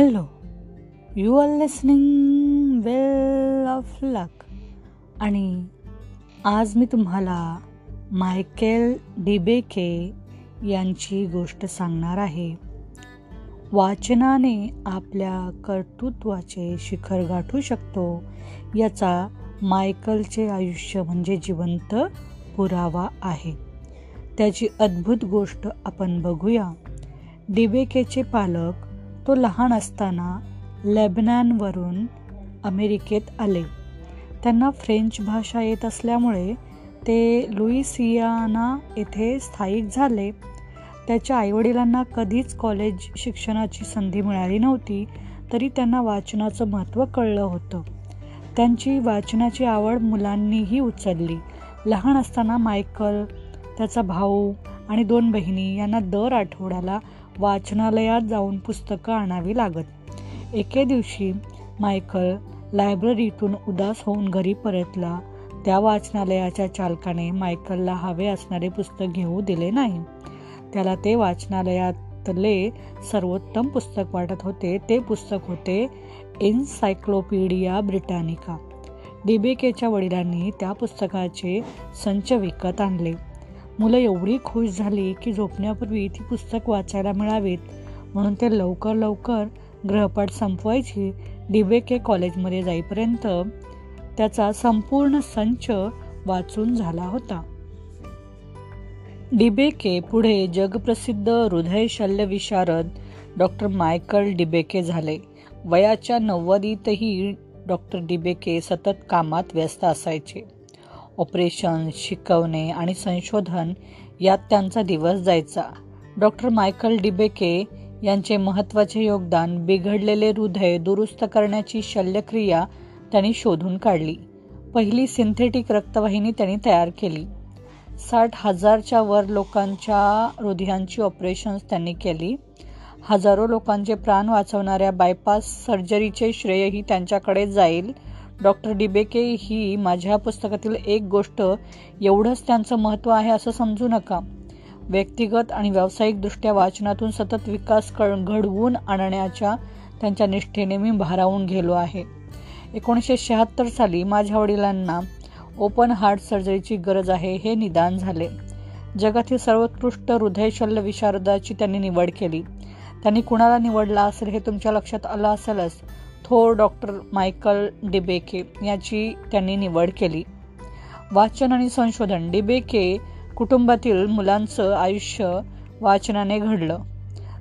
Hello you are listening well of luck आणि आज मी तुम्हाला मायकेल डिबेके यांची गोष्ट सांगणार आहे. वाचनाने आपल्या कर्तृत्वाचे शिखर गाठू शकतो. याचा मायकलचे आयुष्य म्हणजे जिवंत पुरावा आहे. त्याची अद्भुत गोष्ट आपण बघूया. डिबेकेचे पालक तो लहान असताना लेबनॅनवरून अमेरिकेत आले. त्यांना फ्रेंच भाषा येत असल्यामुळे ते लुईसियाना येथे स्थायिक झाले. त्याच्या आईवडिलांना कधीच कॉलेज शिक्षणाची संधी मिळाली नव्हती तरी त्यांना वाचनाचं महत्त्व कळलं होतं. त्यांची वाचनाची आवड मुलांनीही उचलली. लहान असताना मायकल त्याचा भाऊ आणि दोन बहिणी यांना दर आठवड्याला वाचनालयात जाऊन पुस्तकं आणावी लागत. एके दिवशी मायकल लायब्ररीतून उदास होऊन घरी परतला. त्या वाचनालयाच्या चालकाने मायकलला हवे असणारे पुस्तक घेऊ दिले नाही. त्याला ते वाचनालयातले सर्वोत्तम पुस्तक वाटत होते. ते पुस्तक होते एन्सायक्लोपीडिया ब्रिटानिका. डीबीकेच्या वडिलांनी त्या पुस्तकाचे संच विकत आणले. मुलं एवढी खुश झाली की झोपण्यापूर्वी ती पुस्तक वाचायला मिळावीत. म्हणून ते लवकर लवकर ग्रहपाठ संपवायची डिबे के कॉलेजमध्ये जाईपर्यंत त्याचा संपूर्ण संच वाचून झाला होता. डिबेके पुढे जगप्रसिद्ध हृदय शल्यविशारद डॉक्टर मायकल डिबेके झाले. वयाच्या नव्वदीतही डॉक्टर डिबेके सतत कामात व्यस्त असायचे. ऑपरेशन शिकवणे आणि संशोधन यात त्यांचा दिवस जायचा. डॉक्टर मायकल डिबेके यांचे महत्त्वाचे योगदान बिघडलेले हृदय दुरुस्त करण्याची शल्यक्रिया त्यांनी शोधून काढली. पहिली सिंथेटिक रक्तवाहिनी त्यांनी तयार केली. साठ हजारच्या वर लोकांच्या हृदयांची ऑपरेशन्स त्यांनी केली. हजारो लोकांचे प्राण वाचवणाऱ्या बायपास सर्जरीचे श्रेयही त्यांच्याकडे जाईल. डॉक्टर डिबेके ही माझ्या पुस्तकातील एक गोष्ट एवढंच त्यांचं महत्त्व आहे असं समजू नका. व्यक्तिगत आणि व्यावसायिकदृष्ट्या वाचनातून सतत विकास घडवून आणण्याच्या त्यांच्या निष्ठेने मी भारावून गेलो आहे. एकोणीसशे शहात्तर साली माझ्या वडिलांना ओपन हार्ट सर्जरीची गरज आहे हे निदान झाले. जगातील सर्वोत्कृष्ट हृदयशल्य विशारदाची त्यांनी निवड केली. त्यांनी कुणाला निवडला असेल हे तुमच्या लक्षात आलं असेलच. थोर डॉक्टर मायकल डिबेके याची त्यांनी निवड केली. वाचन आणि संशोधन. डिबेके कुटुंबातील मुलांचं आयुष्य वाचनाने घडलं.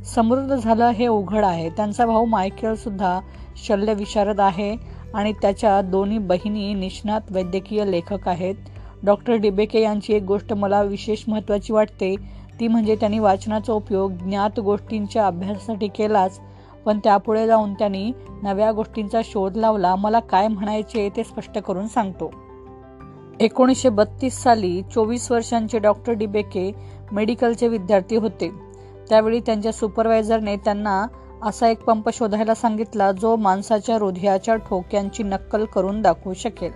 समृद्ध झालं हे उघड आहे. त्यांचा भाऊ मायकेलसुद्धा शल्यविशारद आहे आणि त्याच्या दोन्ही बहिणी निष्णात वैद्यकीय लेखक आहेत. डॉक्टर डिबेके यांची एक गोष्ट मला विशेष महत्त्वाची वाटते. ती म्हणजे त्यांनी वाचनाचा उपयोग ज्ञात गोष्टींच्या अभ्यासासाठी केलाच पण त्यापुढे जाऊन त्यांनी नव्या गोष्टींचा शोध लावला मला काय म्हणायचे ते स्पष्ट करून सांगतो. एकोणीसशे बत्तीस साली चोवीस वर्षांचे डॉक्टर डिबेके मेडिकलचे विद्यार्थी होते. त्यावेळी त्यांच्या सुपरवायझरने त्यांना असा एक पंप शोधायला सांगितला जो माणसाच्या हृदयाच्या ठोक्यांची नक्कल करून दाखवू शकेल.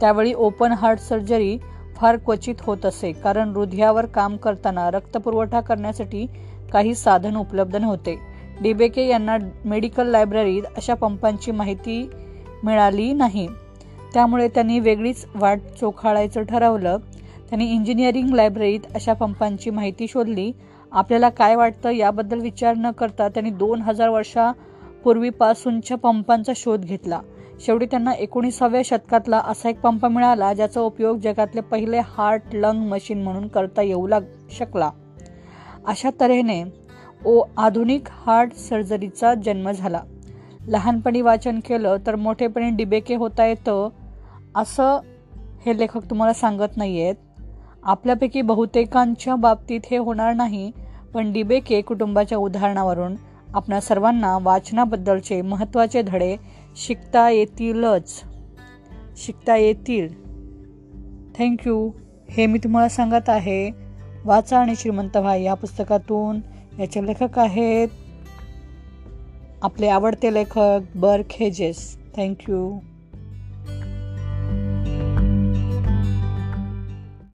त्यावेळी ओपन हार्ट सर्जरी फार क्वचित होत असे कारण हृदयावर काम करताना रक्तपुरवठा करण्यासाठी काही साधन उपलब्ध नव्हते. डिबेके यांना मेडिकल लायब्ररीत अशा पंपांची माहिती मिळाली नाही. त्यामुळे त्यांनी वेगळीच वाट चोखाळायचं ठरवलं. त्यांनी इंजिनिअरिंग लायब्ररीत अशा पंपांची माहिती शोधली. आपल्याला काय वाटतं याबद्दल विचार न करता त्यांनी दोन हजार वर्षापूर्वीपासूनच्या पंपांचा शोध घेतला. शेवटी त्यांना एकोणीसाव्या शतकातला असा एक पंप मिळाला ज्याचा उपयोग जगातले पहिले हार्ट लंग मशीन म्हणून करता येऊ लाग शकला. अशा तऱ्हेने ओ आधुनिक हार्ट सर्जरीचा जन्म झाला. लहानपणी वाचन केलं तर मोठेपणी डिबेके होता येतं असं हे लेखक तुम्हाला सांगत नाही आहेत आपल्यापैकी बहुतेकांच्या बाबतीत हे होणार नाही पण डिबेके कुटुंबाच्या उदाहरणावरून आपणा सर्वांना वाचनाबद्दलचे महत्त्वाचे धडे शिकता येतीलच. शिकता येतील. थँक्यू हे मी तुम्हाला सांगत आहे. वाचा आणि श्रीमंत भाई या पुस्तकातून. याचे लेखक आहेत. आपले आवडते लेखक बर्क हेजेस. थँक्यू